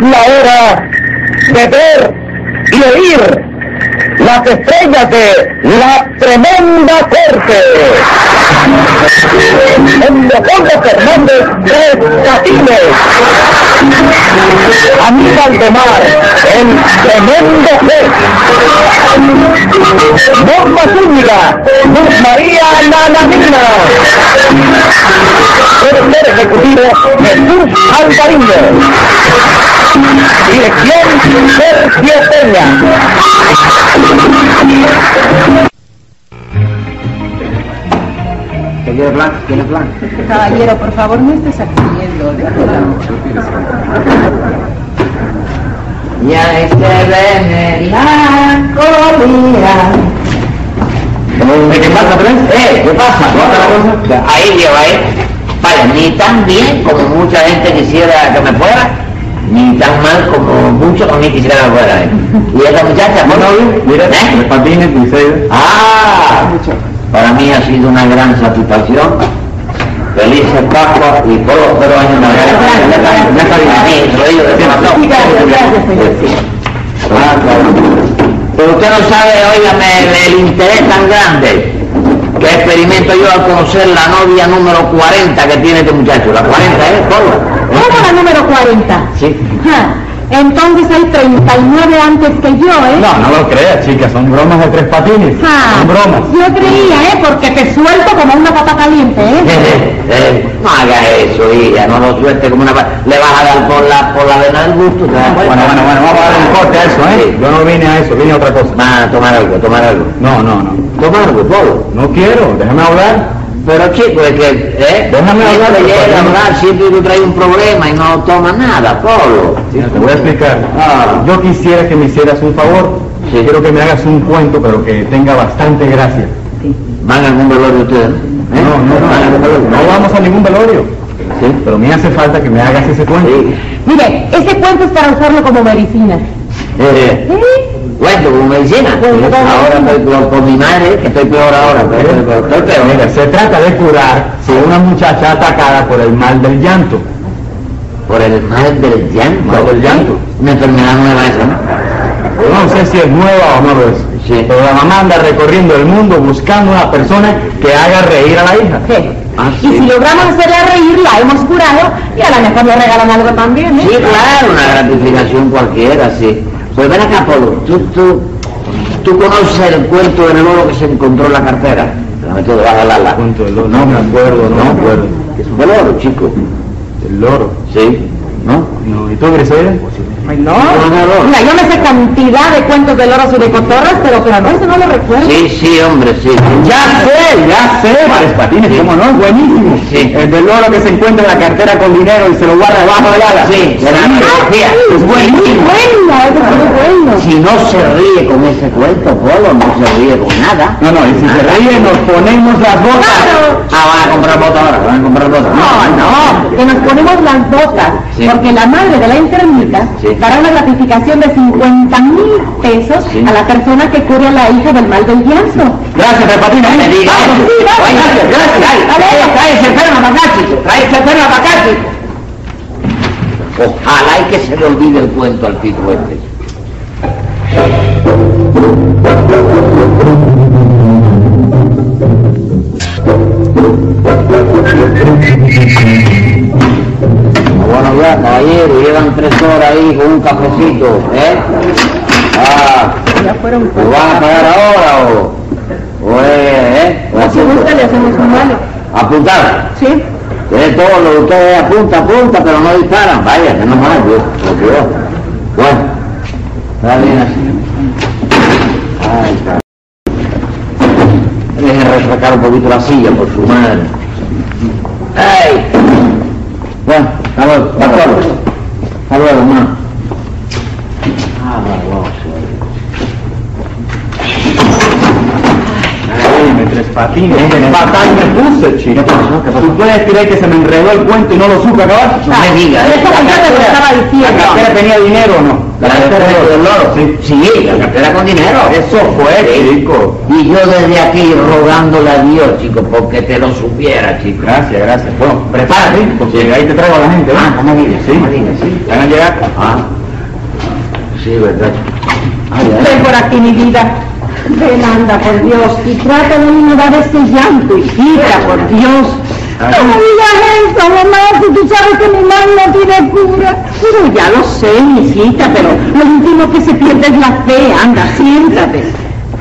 la hora de ver y oír las estrellas de la tremenda corte. En Leopoldo Fernández Tres Catines. Aníbal de Mar, el tremendo juez. Norma Zúñiga, Luz María Nananina. Productor ejecutivo Jesús Alvariño. Dirección Sergio Peña. ¿Qué quiere plan? ¿Tiene plan? Caballero, por favor, no estés saliendo. Ya se ve la colina. ¿Qué pasa, Pren? ¿Eh? ¿Qué pasa? ¿Otra cosa? Ahí lleva ahí. Vale, ni tan bien como mucha gente quisiera que me fuera, ni tan mal como muchos también quisieran que me fuera. ¿eh? ¿Y esta muchacha? ¿Cómo novio? Mira, ¿Eh? patines, Liceo. Ah, para mí ha sido una gran satisfacción. Felices Pascua y todos los cero años. Ah. Pero usted no sabe, óigame, el, interés tan grande que experimento yo al conocer la novia número 40 que tiene este muchacho. La 40, ¿eh? Paula? ¿Cómo la número 40? Sí. Entonces hay 39 antes que yo, ¿eh? No, no lo creas, chicas, son bromas de tres patines. Ja, Son bromas. Yo creía, ¿eh? Porque te suelto como una papa caliente, ¿eh? Eh, no haga eso, hija, no lo suelte como una... pa- Le vas a dar por la, por la vena del gusto, ¿te das Bueno, bueno, bueno, vamos a darle un corte a eso, ¿eh? Sí. Yo no vine a eso, vine a otra cosa. Va a tomar algo, tomar algo. No, no, no. Tomar algo, Polo. No quiero, déjame hablar. Pero chico, es que, ¿eh? Déjame hablar, llega a hablar, siempre tú traes un problema y no toma nada, Polo. Sí, te voy a explicar. Ah. Yo quisiera que me hicieras un favor. Sí. Quiero que me hagas un cuento, pero que tenga bastante gracia. ¿Van a algún velorio ustedes? ¿Eh? No, no, ¿Van a algún no, velorio? no vamos a ningún velorio. Sí. Pero me hace falta que me hagas ese cuento. Sí. Mire, ese cuento es para usarlo como medicina. Eh, ¿Sí? Cuento como medicina. Bueno, Ahora estoy peor con mi madre, que estoy peor ahora. Estoy- peor. Mira, se trata de curar a una muchacha atacada por el mal del llanto. Por el mal del llanto. Mal del llanto. Una enfermedad nueva esa, ¿no? Yo no sé si es nueva o no lo es. Sí. Pero la mamá anda recorriendo el mundo buscando una persona que haga reír a la hija. Sí. Ah, Y si sí. logramos hacerla reír, la hemos curado y a la mejor le regalan algo también, ¿eh? Sí, claro, una gratificación cualquiera, sí. Pues ven acá, Polo, tú, tú, tú conoces el cuento del oro que se encontró en la cartera. La meto debajo del ala. Cuento del oro, no me acuerdo, no me acuerdo. ¿Qué es el oro, chico? El loro. Sí, ¿no? No, ¿Y tú, Griselda? Ay, no. Mira, yo me sé cantidad de cuentos de loros y de cotorras, pero, pero no, eso no lo recuerdo. Sí, sí, hombre, sí. Ya sé, ya sé, Tres Patines, ¿cómo no? Es buenísimo. Sí. El del loro que se encuentra en la cartera con dinero y se lo guarda debajo del ala. Sí, de la biografía. Es buenísimo. Bueno, eso es muy bueno. Si no se ríe con ese cuento, Polo, no se ríe con nada. No, no, y si se ríe nos ponemos las botas. Claro. Ah, van a comprar botas ahora, van a comprar botas. No, no, que nos ponemos las botas, Sí. porque la madre de la enfermita Sí. dará una gratificación de 50 mil pesos Sí. a la persona que cure a la hija del mal del llanto. Gracias, Tres Patines. Me diga. Vamos, sí, vamos. Gracias, gracias. Trae, ese enfermo. Trae ese enfermo. Ojalá y que se le olvide el cuento al tipo este. Bueno, ya, caballero, llevan tres horas ahí con un cafecito, ¿eh? Ah, Ya fueron ¿lo van a pagar ahora o...? ¿O es, eh? ¿O Si gusta le hacemos un vale. Apuntar. ¿Sí? Que todo lo que ustedes apunta, apunta, pero no disparan. Vaya, que no más, yo, lo que yo. Bueno, está bien así. Ay, está. Dejen refrescar un poquito la silla por su madre. ¡Ay! Bueno, hasta luego, doctor. Hasta luego, Ah, Tres Patines. Patán me puse, chico. ¿Qué pasó? ¿Qué pasó? ¿Tú puedes creer que se me enredó el cuento y no lo supe acabar? No me diga, Eso ¿eh? que yo te lo estaba ¿La diciendo. cartera tenía dinero o no? La cartera del loro. Sí. Sí, la cartera con dinero. Eso fue, chico. Y yo desde aquí rogándole a Dios, chico, porque te lo supiera, chico. Gracias, gracias. Bueno, prepárate, porque ahí te traigo a la gente, Ah, ¿no? no me digas, Sí, no me digas, sí. ¿Van a llegar? Ah, sí, verdad. Ay, ay. Ven por aquí, mi vida. Ven, anda, por Dios. Y trata de ignorar este llanto, hijita, por Dios. No me digas eso, mamá, si tú sabes que mi madre no tiene cura. Pero ya lo sé, mi hijita, pero lo último que se pierde es la fe. Anda, siéntate.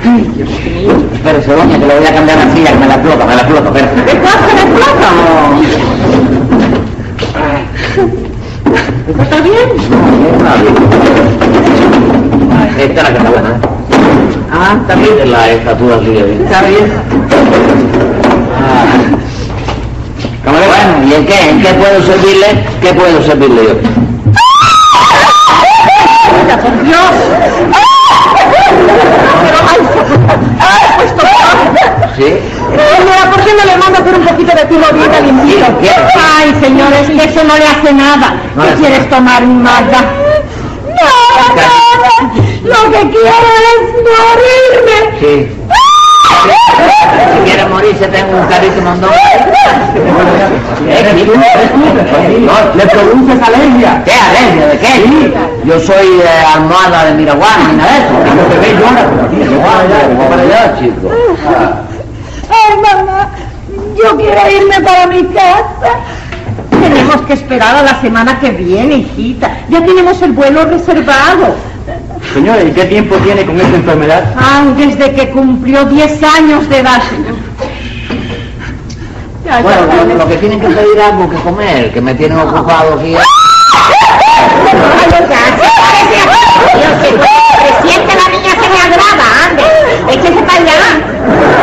Ay, Dios mío. Espérese, doña, que le voy a cambiar la silla, que me la explota, me la explota, espérese. ¿Qué pasa de plátano? ¿Eso está bien? Esta es la que está buena. ¿Eh? Ah, está bien. La estatura suya bien. Está bien. Ah. Bueno, ¿y en qué? ¿En qué puedo servirle? ¿Qué puedo servirle yo? Por Dios. ¿Sí? Señora, ¿por qué no le manda por un poquito de tiro bien quiero. Ay, señores, eso no le hace nada. No ¿Qué quieres tomar, Magda? Nada. Lo que quiero es morirme. Sí. Si quiere morirse, tengo un. ¿Eh, chico? No, le produces alergia. ¿Qué alergia? ¿De qué? Yo soy eh, almohada de Miraguana, ni nada de eso. Ve llora, para allá, yo para allá, chico. Ay, mamá, yo quiero irme para mi casa. Tenemos que esperar a la semana que viene, hijita. Ya tenemos el vuelo reservado. Señora, ¿y qué tiempo tiene con esta enfermedad? Ay, desde que cumplió 10 años de edad. Ya, Bueno, ya, lo, lo que tienen que pedir algo que comer, que me tienen ocupado aquí. Siente la niña que me agrada, ande. Échese para allá.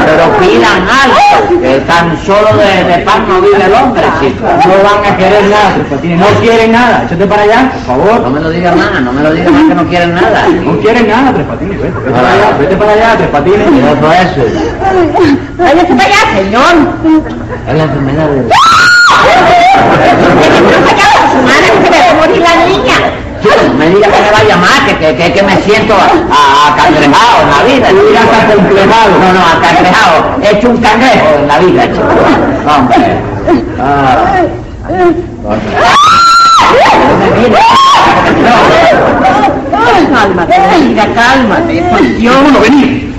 Pero pidan algo, que tan solo de, de pan no vive el hombre, chico. No van a querer nada, Tres Patines. No quieren nada. Échate para allá, por No favor. me lo digan más, no me lo digan más que no quieren nada. No quieren nada, Tres Patines. Vete, vete para allá, vete para allá, Tres Patines. Y otro eso, Váyase para allá, señor. es la enfermedad de... Allá, su madre se me va a morir la niña. Me diga que me vaya más, que, que, que, que me siento acangrejado en la vida. Ya está acomplejado. No, no, acangrejado. He hecho un cangrejo en la vida, chico. Hombre. Ah. Cálmate, mira, cálmate, por Dios. Vámonos, vení.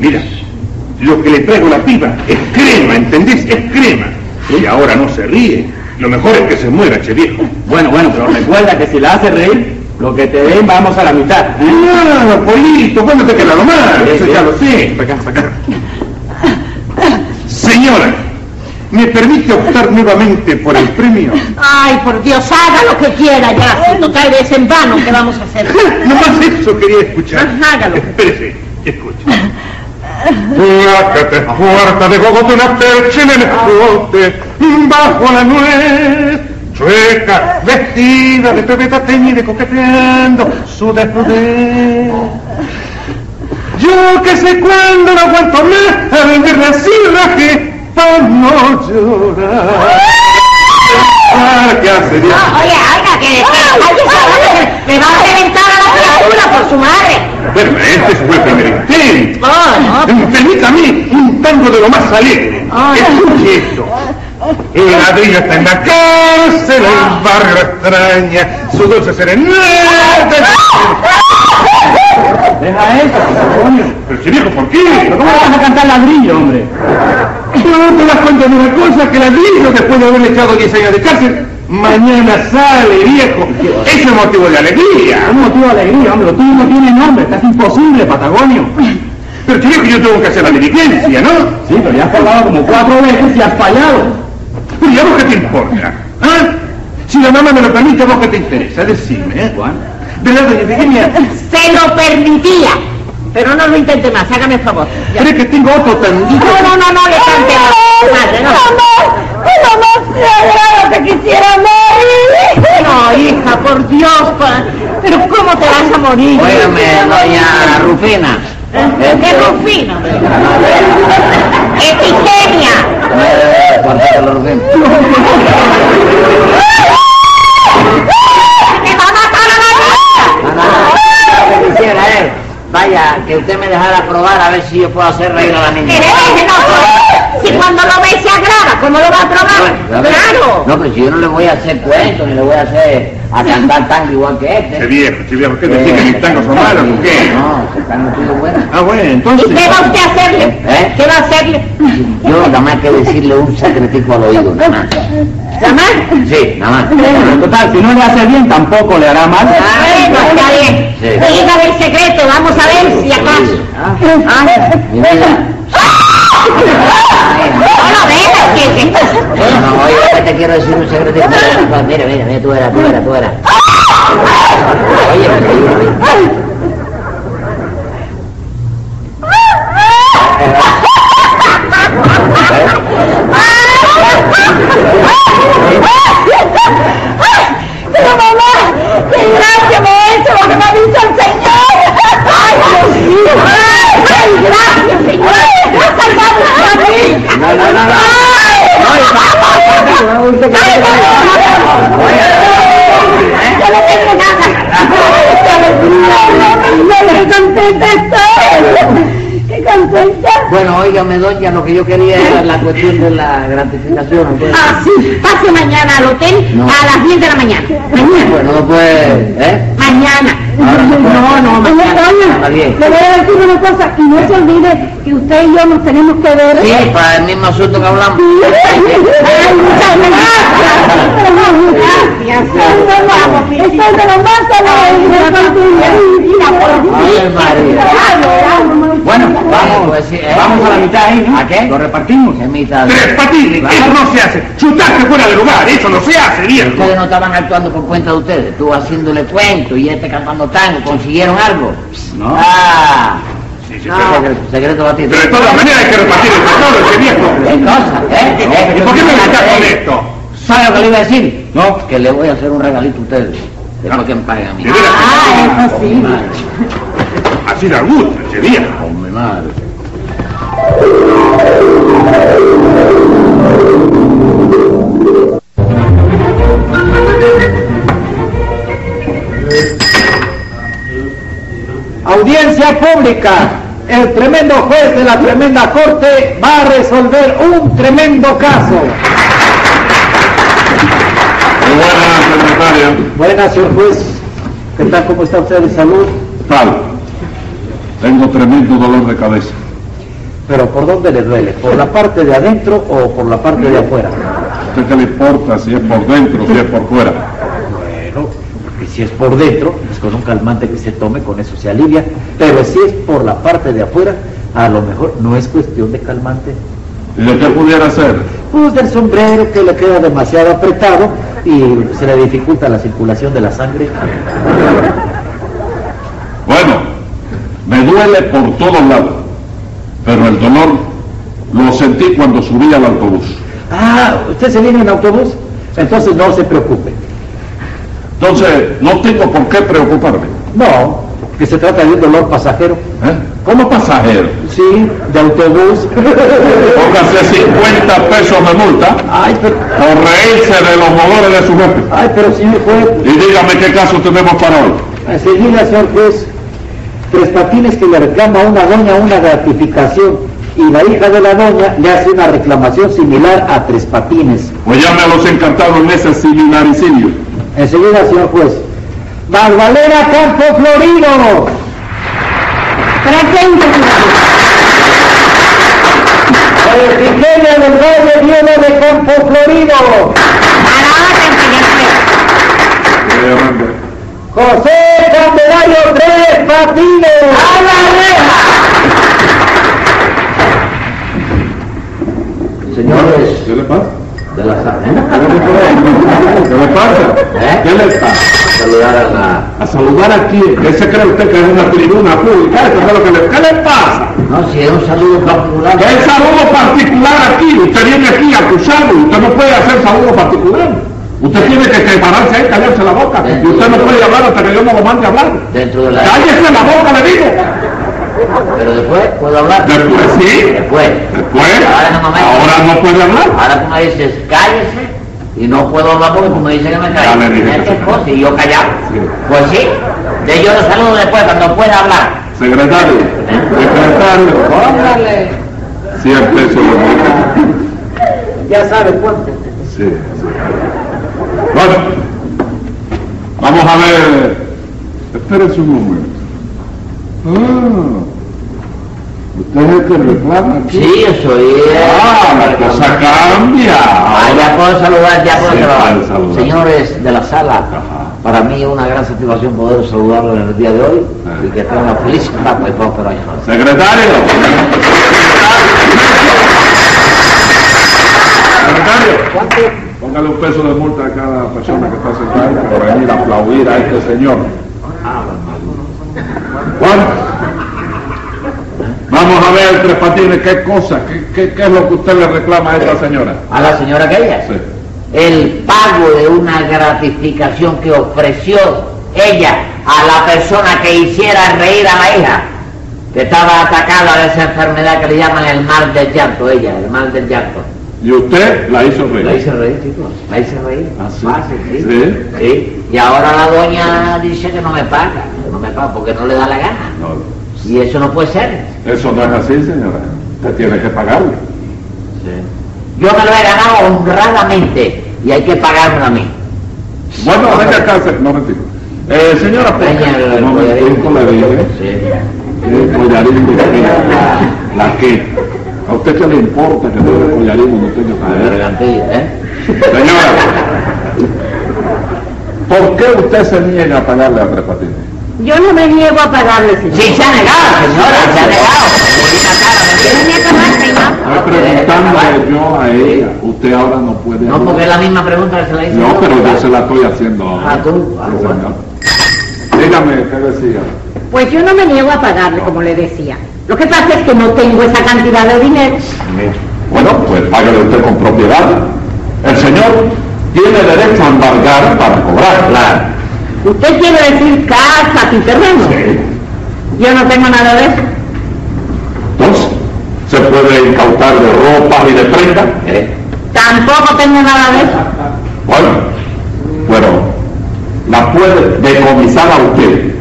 Mira, lo que le traigo a la piba es crema, ¿entendés? Es crema. Y ahora no se ríe. Lo mejor es que se muera, che viejo. Bueno, bueno, pero recuerda que si la hace reír, lo que te den vamos a la mitad. ¿eh? Ah, Polito, ¿cuándo te queda lo mal? Sí, Eso ya lo sé. Para acá, para acá. Señora, ¿me permite optar nuevamente por el premio? Ay, por Dios, haga lo que quiera ya. Si total es en vano, ¿qué vamos a hacer? Nomás eso quería escuchar. Ajá, hágalo. Espérese, escuche. Plácate puerta de una percha en el escote, bajo la nuez, chueca, vestida de pebeta teñida coqueteando su desnudez. Yo que sé cuándo no aguanto más a vender la cirraje para no llorar. Ah, ¿Qué hace Dios? Oye, oiga, que que- me va a reventar a la criatura por su madre. Bueno, este fue el primer intento. Oh, no. Permítame un tango de lo más alegre. Ay. Escuche esto. El ladrillo está en la cárcel, el barrio extraña, su dulce serenata. Deja eso, coño. Pero si viejo, ¿por qué? ¿Pero cómo vas a cantar ladrillo, hombre? No te das cuenta de una cosa, que el ladrillo, después de haberle echado 10 años de cárcel, mañana sale, viejo. Ese es motivo de alegría. Es un motivo de alegría, hombre. Lo tuyo no tiene nombre, estás imposible, Patagonio. Pero si viejo, yo tengo que hacer la diligencia, ¿no? Sí, pero ya has probado como cuatro veces y has fallado. Pero ¿y a vos qué te importa? ¿Ah? Si la mamá me lo permite, ¿a vos qué te interesa? Decime, ¿eh? Juan. ¿Verdad, doña Efigenia? Se lo permitía. Pero no lo intente más, hágame el favor. Ya. ¿Crees que tengo otro tandito? No, no, no, no le cante más. Madre, no. Mamá, agrada que quisiera morir. No, hija, por Dios, pa- pero ¿cómo te vas a morir? Óigame, doña Rufina. ¿Eh? ¿Qué Rufina? Epigenia. Eh. Vaya, que usted me dejara probar a ver si yo puedo hacer reír a la niña. No, pero si yo no le voy a hacer cuentos, ni le voy a hacer a cantar tango igual que este. Che viejo, che viejo, ¿qué decís que mis tangos son malos o qué? No, que tango tuyo es bueno. Ah, bueno, ¿Y entonces... qué va usted a hacerle? ¿Eh? ¿Qué va a hacerle? Yo nada más que decirle un secretico al oído, nada más. ¿Nada más? Sí, nada más. Pero total, si no le hace bien, tampoco le hará mal. Bueno, está bien. Sí. Dígame el secreto, vamos a ver si acaso. Ah. Mi vida. No oye, que te quiero decir un secretico. Mira, mira, mira, tú eras, tú eras, tú eras. Oye, me digo, Pero mamá, qué gracia me ha hecho lo que me ha dicho el Señor. Ay, Dios mío. Ay, gracias, Señor. Salvamos a mí. No, no, no, no. Yo no tengo nada. ¡Qué contenta estoy! ¡Qué contenta! Bueno, óigame, doña, lo que yo quería era la cuestión de la gratificación. entonces- Ah, sí, pase mañana al hotel No. a las 10 de la mañana. Mañana. Bueno, no puede, ¿eh? Mañana. Ahora. No, no, mañana. Está bien. Le voy a decir una cosa, y no se olvide que usted y yo nos tenemos que ver. Sí, para el mismo asunto que hablamos. Ay, muchas gracias. Gracias. Estoy de lo más. Bueno, vamos, pues, sí, ¿eh? Vamos a la mitad ahí, ¿no? ¿A qué? Lo repartimos. ¿Qué mitad? Tres patines, eso no se hace. Chutaste fuera de lugar, eso no se hace, viejo. Ustedes no estaban actuando por cuenta de ustedes. Tú haciéndole cuento y este cantando tango. ¿Consiguieron algo? No. Ah. Sí, sí, No, secreto, secreto batido. Pero de todas maneras hay que repartir el tesoro, ese viejo. ¿Qué cosa? ¿Eh? ¿Eh? ¿Y por qué me estás con esto? ¿Sabe lo que le iba a decir? No. Que le voy a hacer un regalito a ustedes. Después que me paguen a mí. ¿De? Ah, eso sí. Da gusto, ese viejo. Hombre, madre. Audiencia pública. El tremendo juez de la tremenda corte va a resolver un tremendo caso. Muy buena, secretaria. Buenas, señor juez. ¿Qué tal? ¿Cómo está usted de salud? Tengo tremendo dolor de cabeza. Pero ¿por dónde le duele? ¿Por la parte de adentro o por la parte de afuera? ¿A usted qué le importa si es por dentro o si es por fuera? Bueno, porque si es por dentro, pues con un calmante que se tome, con eso se alivia. Pero si es por la parte de afuera, a lo mejor no es cuestión de calmante. ¿Y de qué pudiera ser? Pues del sombrero que le queda demasiado apretado y se le dificulta la circulación de la sangre. Bueno, me duele por todos lados, pero el dolor lo sentí cuando subí al autobús. Ah, ¿usted se viene en autobús? Entonces no se preocupe. Entonces, no tengo por qué preocuparme. No, que se trata de un dolor pasajero. ¿eh? Como pasajero. Sí, de autobús. Póngase 50 pesos de multa Ay, pero, por reírse de los dolores de su jefe. ay, pero señor juez, Y dígame qué caso tenemos para hoy. enseguida, señor juez, Tres Patines que le reclama a una doña una gratificación y la hija de la doña le hace una reclamación similar a Tres Patines. Pues ya me los encantaron en ese similaricidio. Enseguida, señor juez. Magdalena Campo Florido. Presente, Eugenia del Valle viene de Campo Florido. A la orden, señor juez. José Candelario Tres Patines. ¡A la reja! Señores ¿Qué le pasa? de la ¿Qué le pasa? ¿Eh? ¿Qué le pasa? saludar a la... A saludar aquí. ¿Qué se cree usted que es una tribuna pública? Eso es lo que le... ¿Qué le pasa? No, si es un saludo particular. ¿Qué saludo particular aquí? Usted viene aquí acusado. Usted no puede hacer saludo particular. Usted tiene que separarse ahí, callarse la boca. Y usted no puede hablar hasta que yo no lo mande a hablar. Dentro de la... ¡Cállese la boca, le digo! Pero después puedo hablar. Después sí. Después. Después, Ahora no me ahora no puede hablar. Ahora tú me dices, cállese, y no puedo hablar porque tú me dices que me calle. Y yo callado. Sí. Pues sí, de yo lo saludo después cuando pueda hablar. Secretario, secretario, Póngale. cien pesos de multa. Ya sabe cuánto. Sí, sí. Bueno, vamos a ver. Espérese un momento. Ah, usted es el que reclama aquí. Sí, yo soy... eh, Ah, la cosa cambia. Ah, ya puedo saludar, ya puedo Sí, saludar. Señores de la sala, Ajá. para mí es una gran satisfacción poder saludarlos en el día de hoy Ah. y que tengan una feliz etapa y próspero año. Secretario. Secretario. Póngale un peso de multa a cada persona que está sentada por venir a aplaudir a este señor. Bueno, vamos a ver, Tres Patines, qué cosa, qué, qué, qué es lo que usted le reclama a esta señora. A la señora aquella, Sí. el pago de una gratificación que ofreció ella a la persona que hiciera reír a la hija, que estaba atacada de esa enfermedad que le llaman el mal del llanto, ella, el mal del llanto. Y usted la hizo La reír. hice reír, chicos, la hice reír. Ah, sí. Fácil, sí. Sí. Sí. Y ahora la doña dice que no me paga, no me paga porque no le da la gana. No, Y eso no puede ser. eso no es así, señora. Usted tiene que pagarle. Yo me lo he ganado honradamente y hay que pagármelo a mí. Bueno, venga acá, no mentira. Eh, señora, ¿por qué? Un momentico le dije. Sí. El collarín de qué? La que. ¿A usted qué le importa que tenga collarín o no tenga gargantilla, ¿eh? Señora, ¿por qué usted se niega a pagarle a Tres Patines? Yo no me niego a pagarle, señor. Sí, se ha negado, señora, se ha negado. Bonita cara, ¿me ¿Quién entiende? me niega más, señor? Estoy preguntándole yo a ella. Usted ahora no puede No, porque es la misma pregunta que se la hice. No, pero yo se la estoy haciendo ahora. Ah, tú. Ah, bueno. Dígame, ¿qué decía? Pues yo no me niego a pagarle, como le decía. Lo que pasa es que no tengo esa cantidad de dinero. Bueno, pues págale usted con propiedad. El señor tiene derecho a embargar para cobrar. Claro. Usted quiere decir casa y terreno. Yo no tengo nada de eso. Entonces, se puede incautar de ropa y de prenda. ¿Eh? Tampoco tengo nada de eso. Bueno, pero la puede decomisar a usted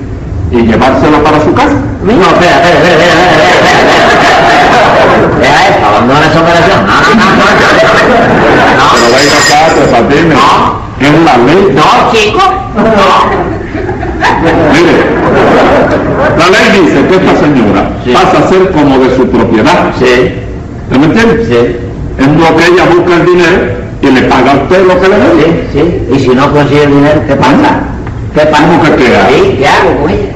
y llevársela para su casa. No, espera, espera, espera, espera, espera, espera, espera. Vea esto, abandona esa operación. No, no, no, no. Es la ley. No, no, chico. No. Mire, la ley dice que esta señora Sí. pasa a ser como de su propiedad. Sí, ¿Usted me entiende? sí, En lo que ella busca el dinero y le paga a usted lo que le debe. sí, sí. Y si no consigue el dinero, ¿qué pasa? ¿Qué pasa? ¿Cómo que qué? Sí, ¿qué hago con ella?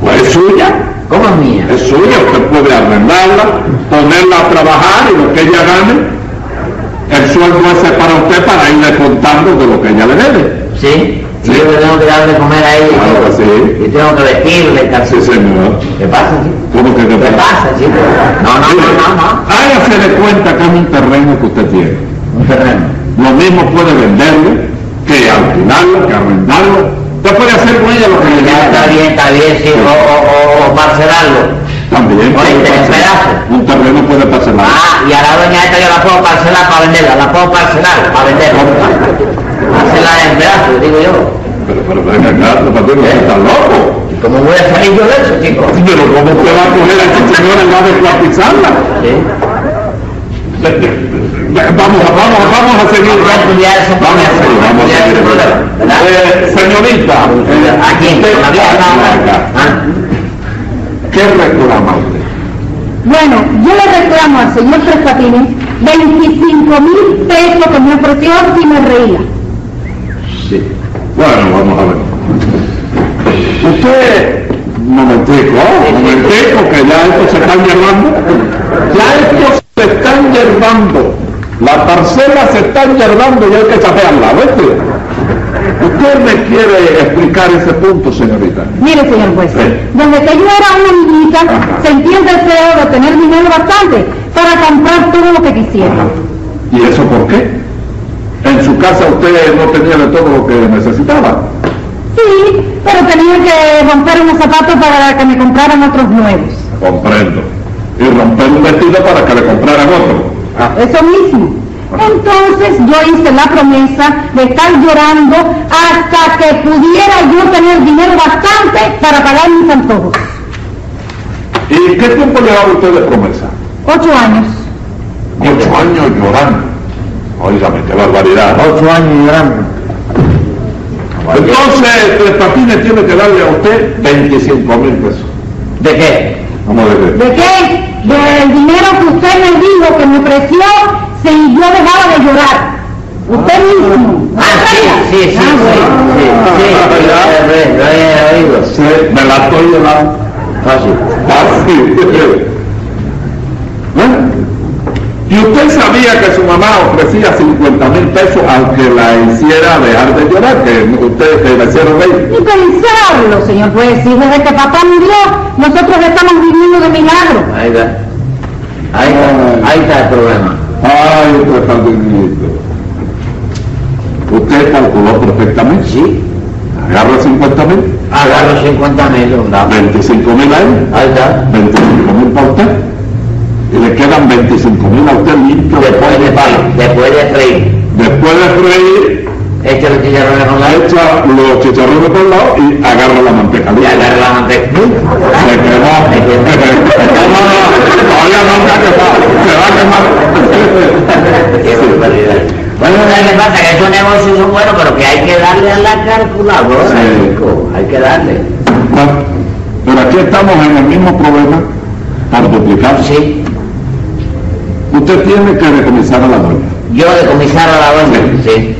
Pues es suya. ¿Cómo es mía? Es suya. Usted puede arrendarla, ponerla a trabajar y lo que ella gane, el sueldo ese es para usted para irle contando de lo que ella le debe. Sí. Sí. Yo le tengo que dar de comer a ella. y Claro todo. que sí. Y tengo que vestirle, Sí, calzar. señor. ¿Qué pasa, chico? ¿Cómo que qué ¿Qué pasa? pasa, chico? No, no, no, no, no. Hágase de cuenta que es un terreno que usted tiene. Un terreno. Lo mismo puede venderlo, que alquilarlo, que arrendarlo. Usted puede hacer con ella lo que le está bien, está bien, sí. O, o, o, parcelarlo. También puede Oíste, en pedazos. Un terreno puede parcelar. Ah, y a la doña esta yo la puedo parcelar para venderla, la puedo parcelar para venderla. Parcelar en pedazos, digo yo. Pero, pero, venga acá, Patines, usted está loco. ¿Y cómo voy a salir yo de eso, chico? Pero ¿cómo usted va a coger a esta señora y va a descuartizarla? Sí. Vamos, a- vamos, a- vamos a seguir. Vamos a estudiar ese Vamos a problema, seguir, vamos a. Eh, señorita, no. acá. ¿Ah? ¿qué reclama usted? Bueno, yo le reclamo al señor Tres Patines 25 mil pesos que me ofreció si me reía. Sí. Bueno, vamos a ver. Usted, un momentico, un momentico, que ya esto se están llevando. Ya esto se están llevando. La parcela se están llevando y hay que saberla, ¿viste? Usted me quiere explicar ese punto, señorita. Mire, señor juez, Sí. desde que yo era una niñita, sentí el deseo de tener dinero bastante para comprar todo lo que quisiera. ¿Y eso por qué? En su casa usted no tenía de todo lo que necesitaba. Sí, pero tenía que romper unos zapatos para que me compraran otros nuevos. Comprendo. Y romper un vestido para que le compraran otro. Ah, Eso mismo. Entonces yo hice la promesa de estar llorando hasta que pudiera yo tener dinero bastante para pagar mis antojos. ¿Y qué tiempo llevaba usted de promesa? Ocho años. Ocho años llorando. Óigame, qué barbaridad. Ocho años llorando. Entonces, Tres Patines tiene que darle a usted 25 mil pesos. ¿De qué? Vamos a ver. ¿De qué? Del dinero que usted me dijo que me ofreció si yo dejaba de llorar. Usted mismo. Ah, sí, sí, sí, sí, sí, me la estoy llevando. Fácil. Fácil. Y usted sabía que su mamá ofrecía 50 mil pesos aunque la hiciera dejar de llorar, que ustedes que la hicieron reír. Ni pensarlo, señor juez. Si desde que papá murió, nosotros estamos viviendo de milagro. Ahí está. Ahí está, ahí está el problema. Ay, Tres Patines. Usted calculó perfectamente. Sí. Agarra 50 mil, Agarro 50 mil, un dame. 25 mil a él, Ahí está. 25 mil para usted. Y le quedan 25 mil a usted limpio Después de freír, después de freír, Después de freír, echa los chicharrones con la echa los chicharrones por el lado y agarra la manteca. y agarra la manteca. Se quemó. No, no, no, todavía no se ha quemado. Se va a quemar. Qué barbaridad. Bueno, ¿sabes qué pasa? Que esos negocios son buenos, pero que hay que darle a la calculadora, Sí. Hay que darle. Bueno, pero aquí estamos en el mismo problema para duplicar. Sí. Usted tiene que decomisar a la doña. Yo decomisar a la doña. Sí.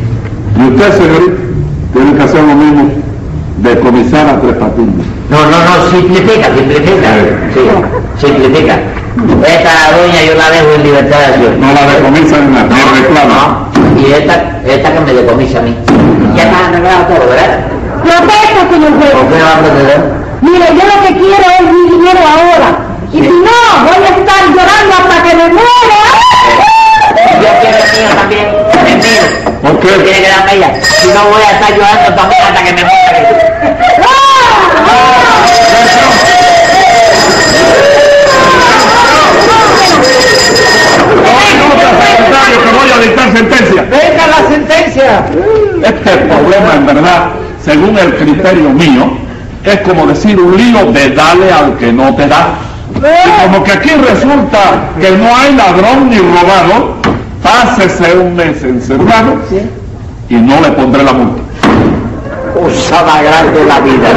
Y usted, señorita, tiene que hacer lo mismo. Decomisar a Tres Patines. No, no, no, simplifica, simplifica. Sí, simplifica. Esta doña yo la dejo en libertad de acción. No la decomisa ni nada, ni reclama. No, y esta, esta que me decomisa a mí. Ya está arreglado todo, ¿verdad? Protesto, señor ¿Por juez. qué no va a proceder? Mire, yo lo que quiero es mi dinero ahora. Y si no, voy a estar llorando hasta que me muera. Yo quiero el mío también, el mío. ¿Por qué? Tiene que darme ella. Si no voy a estar llorando también hasta que me muera. secretario, que voy a dictar sentencia. ¡Venga la sentencia! Este problema, en verdad, según el criterio mío, es como decir un lío de dale al que no te da. Y como que aquí resulta que no hay ladrón ni robado, pásese un mes encerrado y no le pondré la multa. Usada grande la vida.